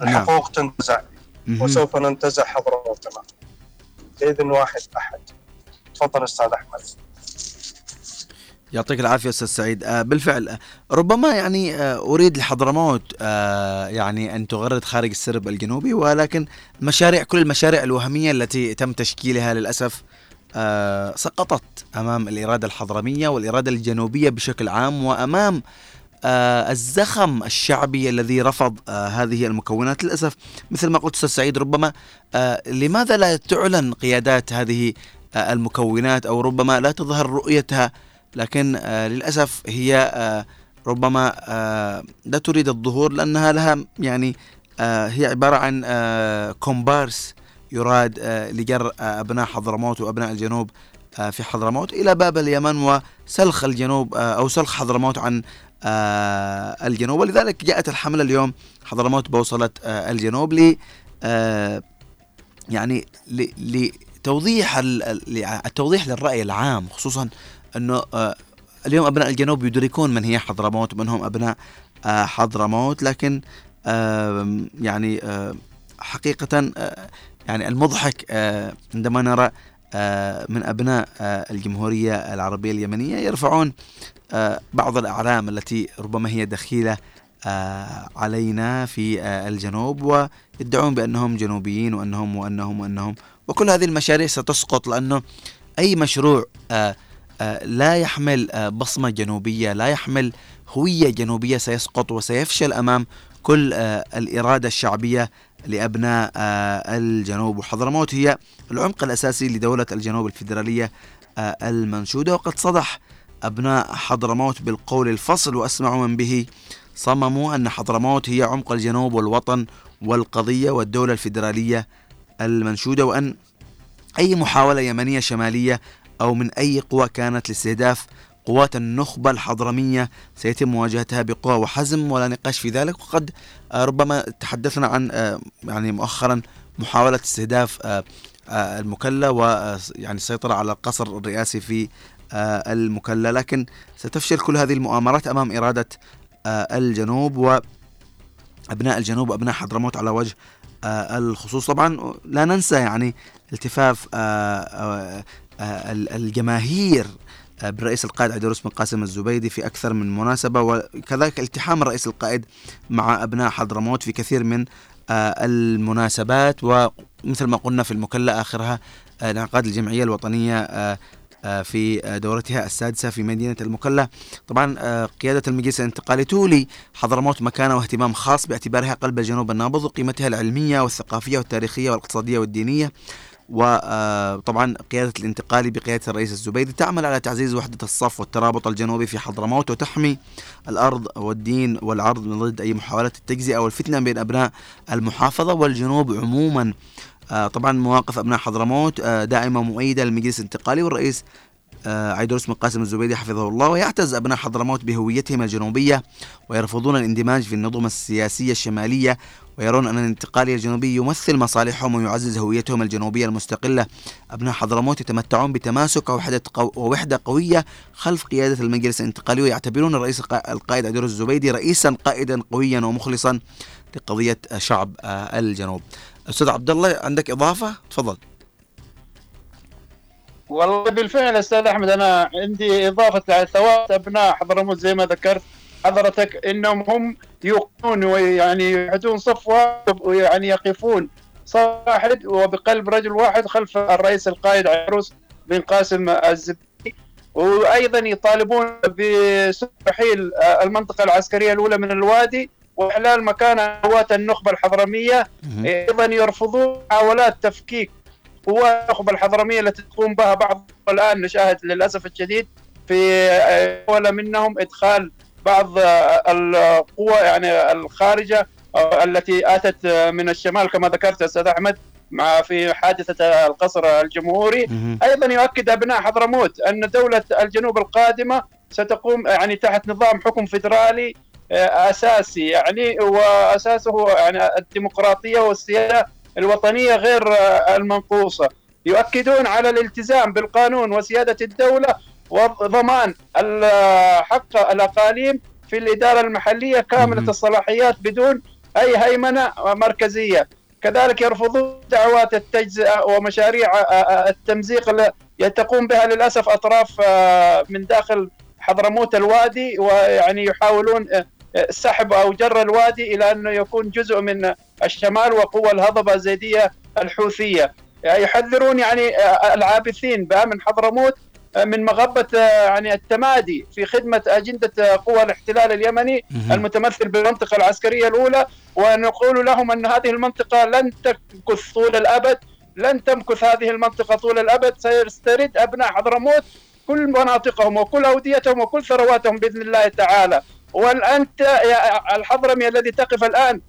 نعم. الحقوق تنتزع وسوف ننتزع حضرموتنا بإذن واحد أحد. تفضل أستاذ أحمد. يعطيك العافية أستاذ سعيد. آه بالفعل آه ربما يعني آه أريد لحضرموت آه يعني أن تغرد خارج السرب الجنوبي ولكن المشاريع كل المشاريع الوهمية التي تم تشكيلها للأسف آه سقطت أمام الإرادة الحضرمية والإرادة الجنوبية بشكل عام وأمام آه الزخم الشعبي الذي رفض آه هذه المكونات. للأسف مثل ما قلت أستاذ سعيد ربما آه لماذا لا تعلن قيادات هذه آه المكونات؟ أو ربما لا تظهر رؤيتها لكن آه للأسف هي آه ربما آه لا تريد الظهور لأنها لها يعني آه هي عبارة عن آه كومبارس. يراد آه لجر آه أبناء حضرموت وأبناء الجنوب آه في حضرموت إلى باب اليمن وسلخ الجنوب أو سلخ حضرموت عن الجنوب. ولذلك جاءت الحملة اليوم حضرموت بوصلة الجنوب ل يعني لتوضيح التوضيح للرأي العام خصوصا آه، اليوم أبناء الجنوب يدركون من هي حضرموت ومن هم أبناء آه، حضرموت. لكن يعني حقيقة يعني المضحك عندما نرى من أبناء الجمهورية العربية اليمنية يرفعون بعض الأعلام التي ربما هي دخيلة علينا في الجنوب ويدعون بأنهم جنوبيين وأنهم وأنهم وأنهم. وكل هذه المشاريع ستسقط لأنه أي مشروع آه، لا يحمل آه، بصمة جنوبية لا يحمل هوية جنوبية سيسقط وسيفشل أمام كل آه، الإرادة الشعبية لأبناء الجنوب. وحضرموت هي العمق الأساسي لدولة الجنوب الفيدرالية المنشودة. وقد صدح أبناء حضرموت بالقول الفصل وأسمع من به. صمموا أن حضرموت هي عمق الجنوب والوطن والقضية والدولة الفيدرالية المنشودة وأن أي محاولة يمنية شمالية أو من أي قوى كانت لاستهداف قوات النخبة الحضرمية. سيتم مواجهتها بقوة وحزم ولا نقاش في ذلك. وقد آه، ربما تحدثنا عن آه، يعني مؤخرا محاولة استهداف آه، المكلا ويعني السيطرة على القصر الرئاسي في المكلا لكن ستفشل كل هذه المؤامرات أمام إرادة الجنوب وأبناء الجنوب وأبناء حضرموت على وجه الخصوص. طبعا لا ننسى يعني التفاف الجماهير بالرئيس القائد عيدروس بن قاسم الزبيدي في أكثر من مناسبة وكذلك التحام الرئيس القائد مع أبناء حضرموت في كثير من آه، المناسبات ومثل ما قلنا في المكلا آخرها آه، انعقاد الجمعية الوطنية آه، في دورتها السادسة في مدينة المكلا طبعا قيادة المجلس الانتقالي تولي حضرموت مكانة واهتمام خاص باعتبارها قلب الجنوب النابض وقيمتها العلمية والثقافية والتاريخية والاقتصادية والدينية. وطبعا قيادة الانتقالي بقيادة الرئيس الزبيدي تعمل على تعزيز وحدة الصف والترابط الجنوبي في حضرموت وتحمي الأرض والدين والعرض من ضد أي محاولات التجزئة والفتنة بين أبناء المحافظة والجنوب عموما. آه، طبعا مواقف أبناء حضرموت آه، دائما مؤيدة للمجلس الانتقالي والرئيس آه، عيدروس بن قاسم الزبيدي حفظه الله ويعتز أبناء حضرموت بهويتهم الجنوبية ويرفضون الاندماج في النظم السياسية الشمالية ويرون أن الانتقالي الجنوبي يمثل مصالحهم ويعزز هويتهم الجنوبية المستقلة. أبناء حضرموت يتمتعون بتماسك ووحدة, قو ووحدة قوية خلف قيادة المجلس الانتقالي ويعتبرون الرئيس الق- القائد عيدروس الزبيدي رئيسا قائدا قويا ومخلصا لقضية شعب آه، الجنوب. أستاذ عبد الله عندك إضافة؟ تفضل. والله بالفعل أستاذ أحمد أنا عندي إضافة ثوابت أبناء حضرموت زي ما ذكرت حضرتك إنهم هم يوقفون ويعني يحدون صف واحد ويعني يقفون صف واحد وبقلب رجل واحد خلف الرئيس القائد عروس بن قاسم الزبيدي وأيضا يطالبون بترحيل المنطقة العسكرية الأولى من الوادي وإحلال مكان قوات النخبة الحضرمية. أيضا يرفضون محاولات تفكيك قوات النخبه الحضرمية التي تقوم بها بعض الآن نشاهد للأسف الشديد في ولا منهم إدخال بعض القوى يعني الخارجة التي آتت من الشمال كما ذكرت أستاذ أحمد مع في حادثة القصر الجمهوري. أيضا يؤكد أبناء حضرموت أن دولة الجنوب القادمة ستقوم يعني تحت نظام حكم فيدرالي أساسي يعني وأساسه يعني الديمقراطية والسيادة الوطنية غير المنقوصة. يؤكدون على الالتزام بالقانون وسياده الدولة وضمان حق الأقاليم في الإدارة المحلية كاملة الصلاحيات بدون أي هيمنة مركزية. كذلك يرفضون دعوات التجزئة ومشاريع التمزيق التي تقوم بها للأسف أطراف من داخل حضرموت الوادي ويعني يحاولون سحب أو جر الوادي إلى أنه يكون جزء من الشمال وقوى الهضبة الزيدية الحوثية. يحذرون يعني العابثين بامن حضرموت من مغبة يعني التمادي في خدمة أجندة قوى الاحتلال اليمني المتمثل بالمنطقة العسكرية الأولى. ونقول لهم أن هذه المنطقة لن تمكث طول الأبد لن تمكث هذه المنطقة طول الأبد. سيسترد أبناء حضرموت كل مناطقهم وكل أوديتهم وكل ثرواتهم بإذن الله تعالى. والأنت الحضرمي الذي تقف الآن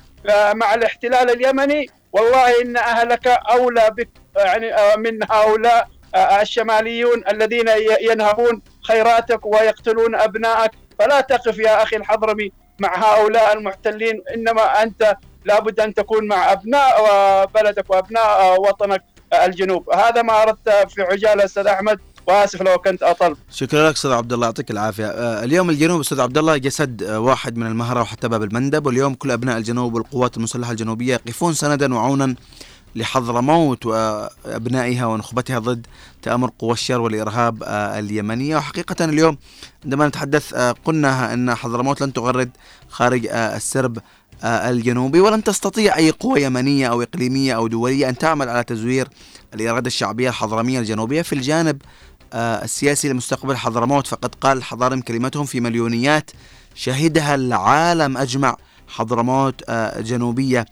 مع الاحتلال اليمني والله إن أهلك أولى بك يعني من هؤلاء الشماليون الذين ينهبون خيراتك ويقتلون أبنائك. فلا تقف يا أخي الحضرمي مع هؤلاء المحتلين إنما أنت لابد أن تكون مع أبناء بلدك وأبناء وطنك الجنوب. هذا ما أردت في عجالة أستاذ أحمد. واسف لو كنت اطلت شكرا لك أستاذ عبد الله يعطيك العافية. آه اليوم الجنوب أستاذ عبد الله جسد آه واحد من المهرة وحتى باب المندب واليوم كل أبناء الجنوب والقوات المسلحة الجنوبية يقفون سندا وعونا لحضرموت وابنائها ونخبتها ضد تأمر قوى الشر والإرهاب اليمنية. وحقيقة اليوم عندما نتحدث قلنا إن حضرموت لن تغرد خارج السرب الجنوبي ولن تستطيع أي قوة يمنية أو إقليمية أو دولية أن تعمل على تزوير الإرادة الشعبية الحضرمية الجنوبية. في الجانب السياسي لمستقبل حضرموت فقد قال الحضارم كلمتهم في مليونيات شهدها العالم أجمع حضرموت جنوبية.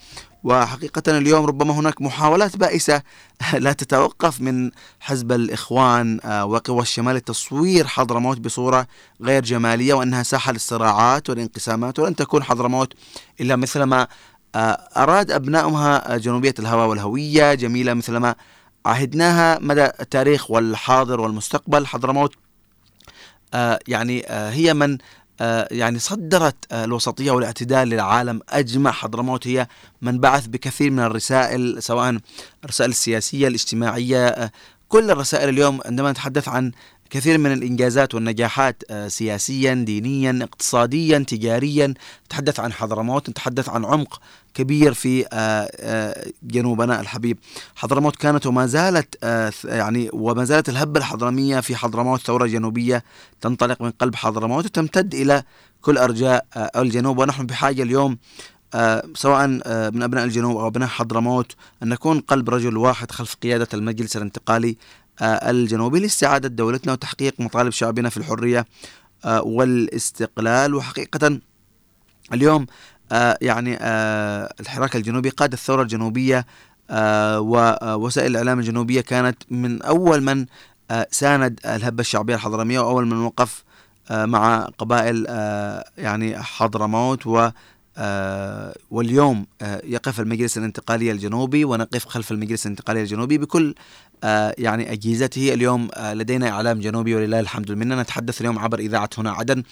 وحقيقة اليوم ربما هناك محاولات بائسة لا تتوقف من حزب الإخوان وقوى الشمال لتصوير حضرموت بصورة غير جمالية وأنها ساحة للصراعات والانقسامات ولن تكون حضرموت إلا مثلما أراد أبنائها جنوبية الهوى والهوية جميلة مثلما عهدناها مدى التاريخ والحاضر والمستقبل. حضرموت آه، يعني آه، هي من آه، يعني صدرت الوسطية والاعتدال للعالم أجمع. حضرموت هي من بعث بكثير من الرسائل سواء الرسائل السياسية الاجتماعية كل الرسائل اليوم عندما نتحدث عن كثير من الإنجازات والنجاحات سياسيا دينيا اقتصاديا تجاريا. نتحدث عن حضرموت نتحدث عن عمق كبير في جنوبنا الحبيب. حضرموت كانت وما زالت يعني وما زالت الهبة الحضرمية في حضرموت ثورة جنوبية تنطلق من قلب حضرموت وتمتد إلى كل أرجاء الجنوب. ونحن بحاجة اليوم سواء من أبناء الجنوب أو أبناء حضرموت أن نكون قلب رجل واحد خلف قيادة المجلس الانتقالي الجنوبي لاستعادة دولتنا وتحقيق مطالب شعبنا في الحرية والاستقلال. وحقيقة اليوم آه، يعني آه، الحراك الجنوبي قاد الثورة الجنوبية آه، ووسائل الإعلام الجنوبية كانت من أول من ساند الهبة الشعبية الحضرمية وأول من وقف مع قبائل يعني حضرموت و واليوم يقف المجلس الانتقالي الجنوبي ونقف خلف المجلس الانتقالي الجنوبي بكل يعني أجهزته. اليوم لدينا إعلام جنوبي ولله الحمد مننا نتحدث اليوم عبر إذاعة هنا عدن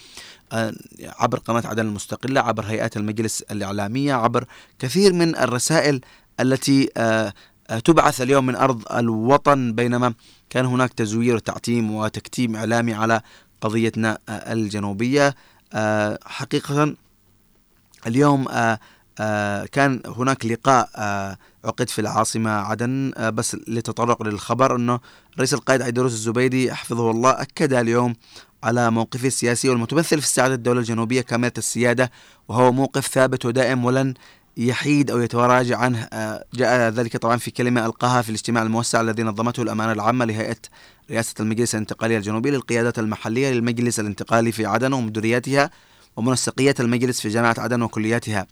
آه، عبر قناة عدن المستقلة عبر هيئات المجلس الإعلامية عبر كثير من الرسائل التي آه، آه، تبعث اليوم من أرض الوطن. بينما كان هناك تزوير وتعتيم وتكتيم إعلامي على قضيتنا الجنوبية. حقيقة اليوم كان هناك لقاء عقد في العاصمة عدن بس لتطرق للخبر أنه رئيس القائد عيدروس الزبيدي حفظه الله أكد اليوم على موقفه السياسي والمتمثل في استعادة الدولة الجنوبية كاملة السيادة وهو موقف ثابت ودائم ولن يحيد أو يتراجع عنه. آه، جاء ذلك طبعا في كلمة ألقاها في الاجتماع الموسع الذي نظمته الأمانة العامة لهيئة رئاسة المجلس الانتقالي الجنوبي للقيادات المحلية للمجلس الانتقالي في عدن ومديرياتها ومنسقية المجلس في جامعة عدن وكلياتها.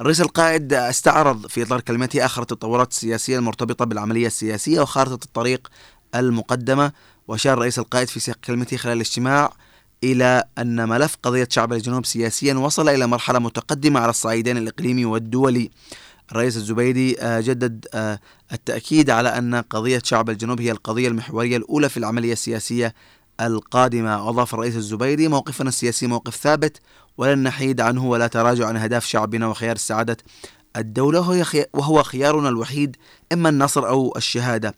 الرئيس القائد استعرض في إطار كلمته آخر التطورات السياسية المرتبطة بالعملية السياسية وخارطة الطريق المقدمة وأشار رئيس القائد في سياق كلمته خلال الاجتماع إلى أن ملف قضية شعب الجنوب سياسيا وصل إلى مرحلة متقدمة على الصعيدين الإقليمي والدولي. الرئيس الزبيدي آه، جدد آه، التأكيد على أن قضية شعب الجنوب هي القضية المحورية الأولى في العملية السياسية القادمة. أضاف الرئيس الزبيدي موقفنا السياسي موقف ثابت ولن نحيد عنه ولا تراجع عن أهداف شعبنا وخيار سعادة الدولة. وهو خيارنا الوحيد إما النصر أو الشهادة.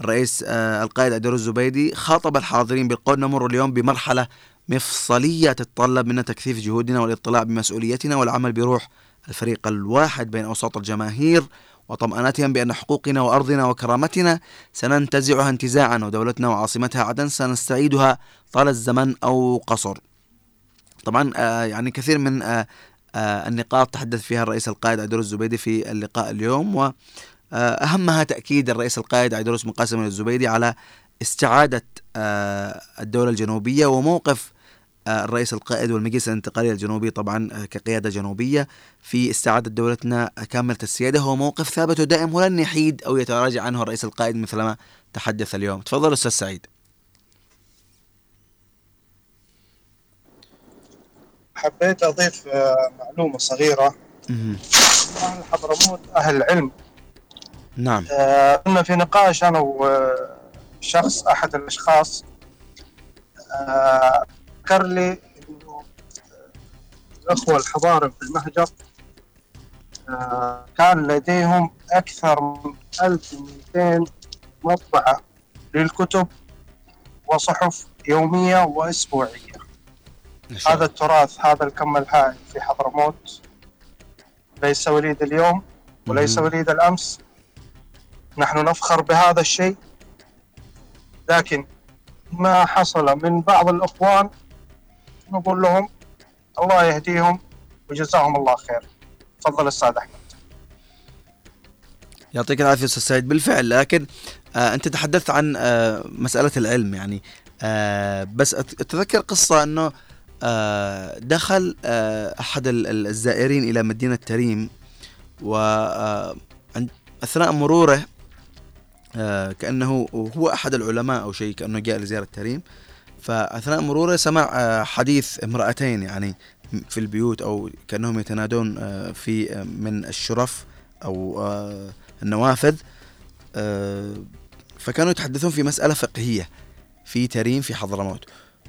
الرئيس آه، القائد أدير الزبيدي خاطب الحاضرين بالقول نمر اليوم بمرحلة مفصلية تتطلب منا تكثيف جهودنا والاطلاع بمسؤوليتنا والعمل بروح الفريق الواحد بين أوساط الجماهير. وطمأنتهم بأن حقوقنا وأرضنا وكرامتنا سننتزعها انتزاعا ودولتنا وعاصمتها عدن سنستعيدها طال الزمن أو قصر. طبعا آه يعني كثير من آه آه النقاط تحدث فيها الرئيس القائد عبد الزبيدي في اللقاء اليوم و آه، أهمها تأكيد الرئيس القائد عيدروس بن قاسم الزبيدي على استعادة الدولة الجنوبية وموقف الرئيس القائد والمجلس الانتقالي الجنوبي طبعا كقيادة جنوبية في استعادة دولتنا كاملة السيادة. هو موقف ثابت ودائم ولن يحيد أو يتراجع عنه الرئيس القائد مثلما تحدث اليوم. تفضل أستاذ سعيد. حبيت أضيف معلومة صغيرة. أهل حضرموت أهل علم نعم. آه، كنا في نقاش أنا وشخص أحد الأشخاص آه، ذكر لي انه الأخوة الحضارة في المهجر آه، كان لديهم أكثر من 1200 مطبعة للكتب وصحف يومية وأسبوعية. هذا التراث هذا الكم الهائل في حضرموت. ليس وليد اليوم وليس وليد الأمس. نحن نفخر بهذا الشيء لكن ما حصل من بعض الإخوان نقول لهم الله يهديهم وجزاهم الله خير. تفضل أستاذ أحمد. يعطيك العافية أستاذ سعيد. بالفعل لكن آه أنت تحدثت عن آه مسألة العلم يعني. آه بس أتذكر قصة أنه آه دخل آه أحد الزائرين إلى مدينة تريم و آه أثناء مروره آه، كأنه هو أحد العلماء أو شيء كأنه جاء لزيارة تريم. فأثناء مروره سمع آه، حديث امرأتين يعني في البيوت أو كأنهم يتنادون آه، في من الشرف أو النوافذ فكانوا يتحدثون في مسألة فقهية في تريم في حضرموت.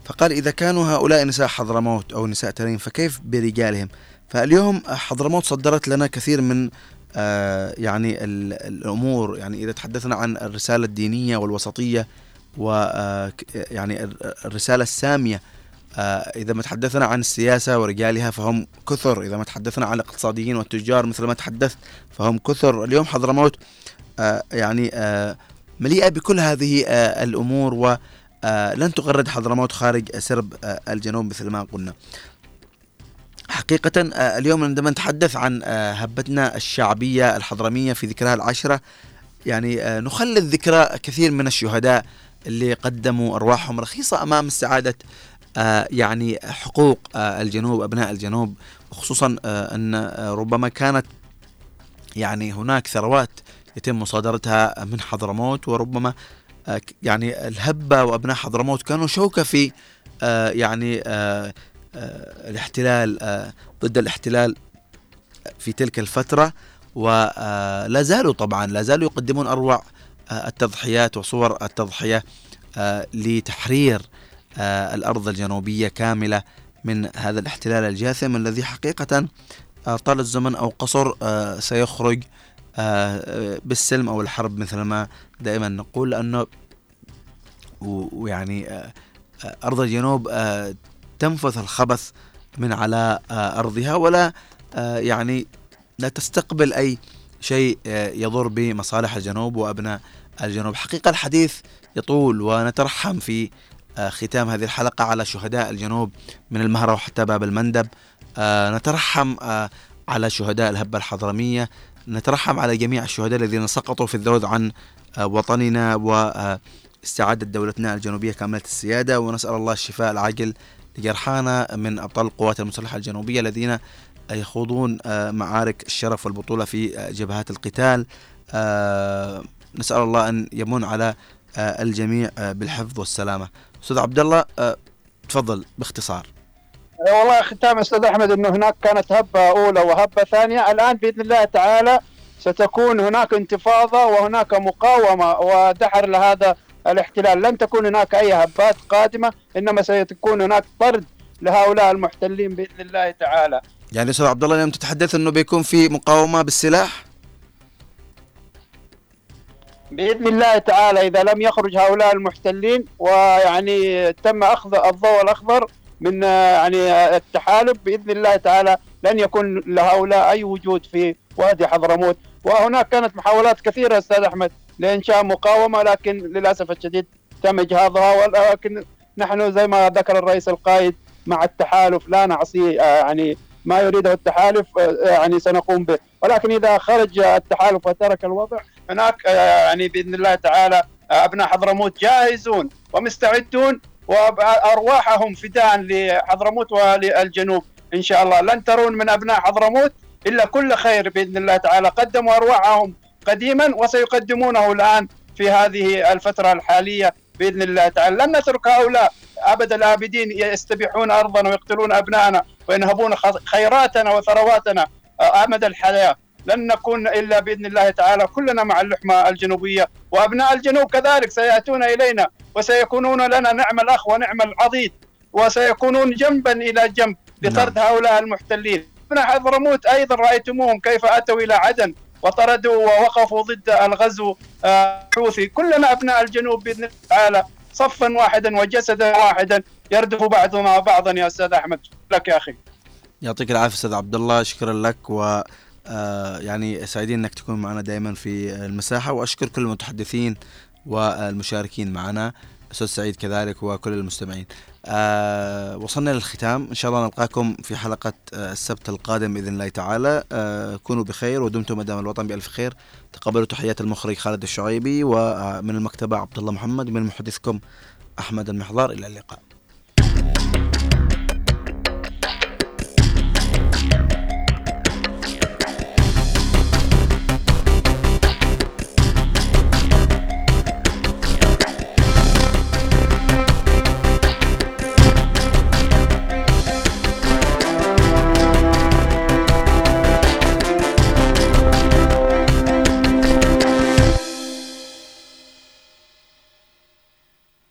فقال إذا كانوا هؤلاء نساء حضرموت أو نساء تريم فكيف برجالهم؟ فاليوم حضرموت صدرت لنا كثير من آه يعني الأمور يعني إذا تحدثنا عن الرسالة الدينية والوسطية و آه، يعني الرسالة السامية آه، إذا ما تحدثنا عن السياسة ورجالها فهم كثر إذا ما تحدثنا عن الاقتصاديين والتجار مثل ما تحدثت فهم كثر. اليوم حضرموت آه، يعني مليئة بكل هذه الأمور ولن تغرد حضرموت خارج سرب الجنوب مثل ما قلنا. حقيقة اليوم عندما نتحدث عن هبتنا الشعبية الحضرمية في ذكرها العاشرة يعني نخلد ذكرى كثير من الشهداء اللي قدموا أرواحهم رخيصة أمام استعادة آه يعني حقوق آه الجنوب أبناء الجنوب وخصوصا آه أن ربما كانت يعني هناك ثروات يتم مصادرتها من حضرموت وربما يعني الهبة وأبناء حضرموت كانوا شوكة في يعني الاحتلال ضد الاحتلال في تلك الفترة ولا زالوا طبعا لا زالوا يقدمون أروع التضحيات وصور التضحية آه، لتحرير آه، الأرض الجنوبية كاملة من هذا الاحتلال الجاثم الذي حقيقة طال الزمن أو قصر سيخرج بالسلم أو الحرب مثل ما دائما نقول لأنه ويعني أرض الجنوب تنفث الخبث من على أرضها ولا يعني لا تستقبل أي شيء آه، يضر بمصالح الجنوب وأبناء الجنوب. حقيقة الحديث يطول ونترحم في آه، ختام هذه الحلقة على شهداء الجنوب من المهرة وحتى باب المندب. آه، نترحم على شهداء الهبة الحضرمية. نترحم على جميع الشهداء الذين سقطوا في الذود عن وطننا واستعادة دولتنا الجنوبية كاملة السيادة. ونسأل الله الشفاء العاجل لجرحانا من أبطال القوات المسلحة الجنوبية الذين يخوضون آه، معارك الشرف والبطولة في آه، جبهات القتال. آه، نسأل الله أن يمن على الجميع بالحفظ والسلامة. أستاذ عبد الله تفضل باختصار. والله ختام أستاذ أحمد إنه هناك كانت هبة أولى وهبة ثانية. الآن بإذن الله تعالى ستكون هناك انتفاضة وهناك مقاومة ودحر لهذا الاحتلال. لن تكون هناك أي هبات قادمة إنما سيكون هناك طرد لهؤلاء المحتلين بإذن الله تعالى. يعني أستاذ عبد الله اليوم تتحدث إنه بيكون في مقاومة بالسلاح؟ بإذن الله تعالى إذا لم يخرج هؤلاء المحتلين ويعني تم أخذ الضوء الأخضر من يعني التحالف بإذن الله تعالى لن يكون لهؤلاء أي وجود في وادي حضرموت. وهناك كانت محاولات كثيرة أستاذ أحمد لإنشاء مقاومة لكن للأسف الشديد تم اجهاضها ولكن نحن زي ما ذكر الرئيس القائد مع التحالف لا نعصي آه، يعني ما يريده التحالف آه، يعني سنقوم به. ولكن إذا خرج التحالف وترك الوضع هناك آه، يعني بإذن الله تعالى آه، أبناء حضرموت جاهزون ومستعدون وأرواحهم فداء لحضرموت وللجنوب. إن شاء الله. لن ترون من أبناء حضرموت إلا كل خير بإذن الله تعالى. قدموا أرواحهم قديما وسيقدمونه الآن في هذه الفترة الحالية بإذن الله تعالى. لن نترك هؤلاء أبد الآبدين يستبيحون أرضنا ويقتلون أبنائنا وينهبون خيراتنا وثرواتنا. أمد الحياة. لن نكون إلا بإذن الله تعالى كلنا مع اللحمة الجنوبية. وأبناء الجنوب كذلك سيأتون إلينا وسيكونون لنا نعم الأخ ونعم العضيد وسيكونون جنبا إلى جنب لطرد نعم. هؤلاء المحتلين. ابناء حضرموت أيضا رأيتموهم كيف أتوا إلى عدن وطردوا ووقفوا ضد الغزو الحوثي. كلنا أبناء الجنوب بإذن الله تعالى. صفا واحدا وجسدا واحدا يردف بعضنا بعضا يا أستاذ أحمد. لك يا أخي. يعطيك العافية أستاذ عبد الله شكرا لك و آه، يعني سعيدين إنك تكون معنا دائما في المساحة وأشكر كل المتحدثين والمشاركين معنا أستاذ سعيد كذلك وكل المستمعين. آه وصلنا للختام. إن شاء الله نلقاكم في حلقة آه السبت القادم بإذن الله تعالى. آه كونوا بخير ودمتم مدام الوطن بألف خير. تقبلوا تحيات المخرج خالد الشعيبي ومن المكتبة عبد الله محمد من محدثكم أحمد المحضار. إلى اللقاء.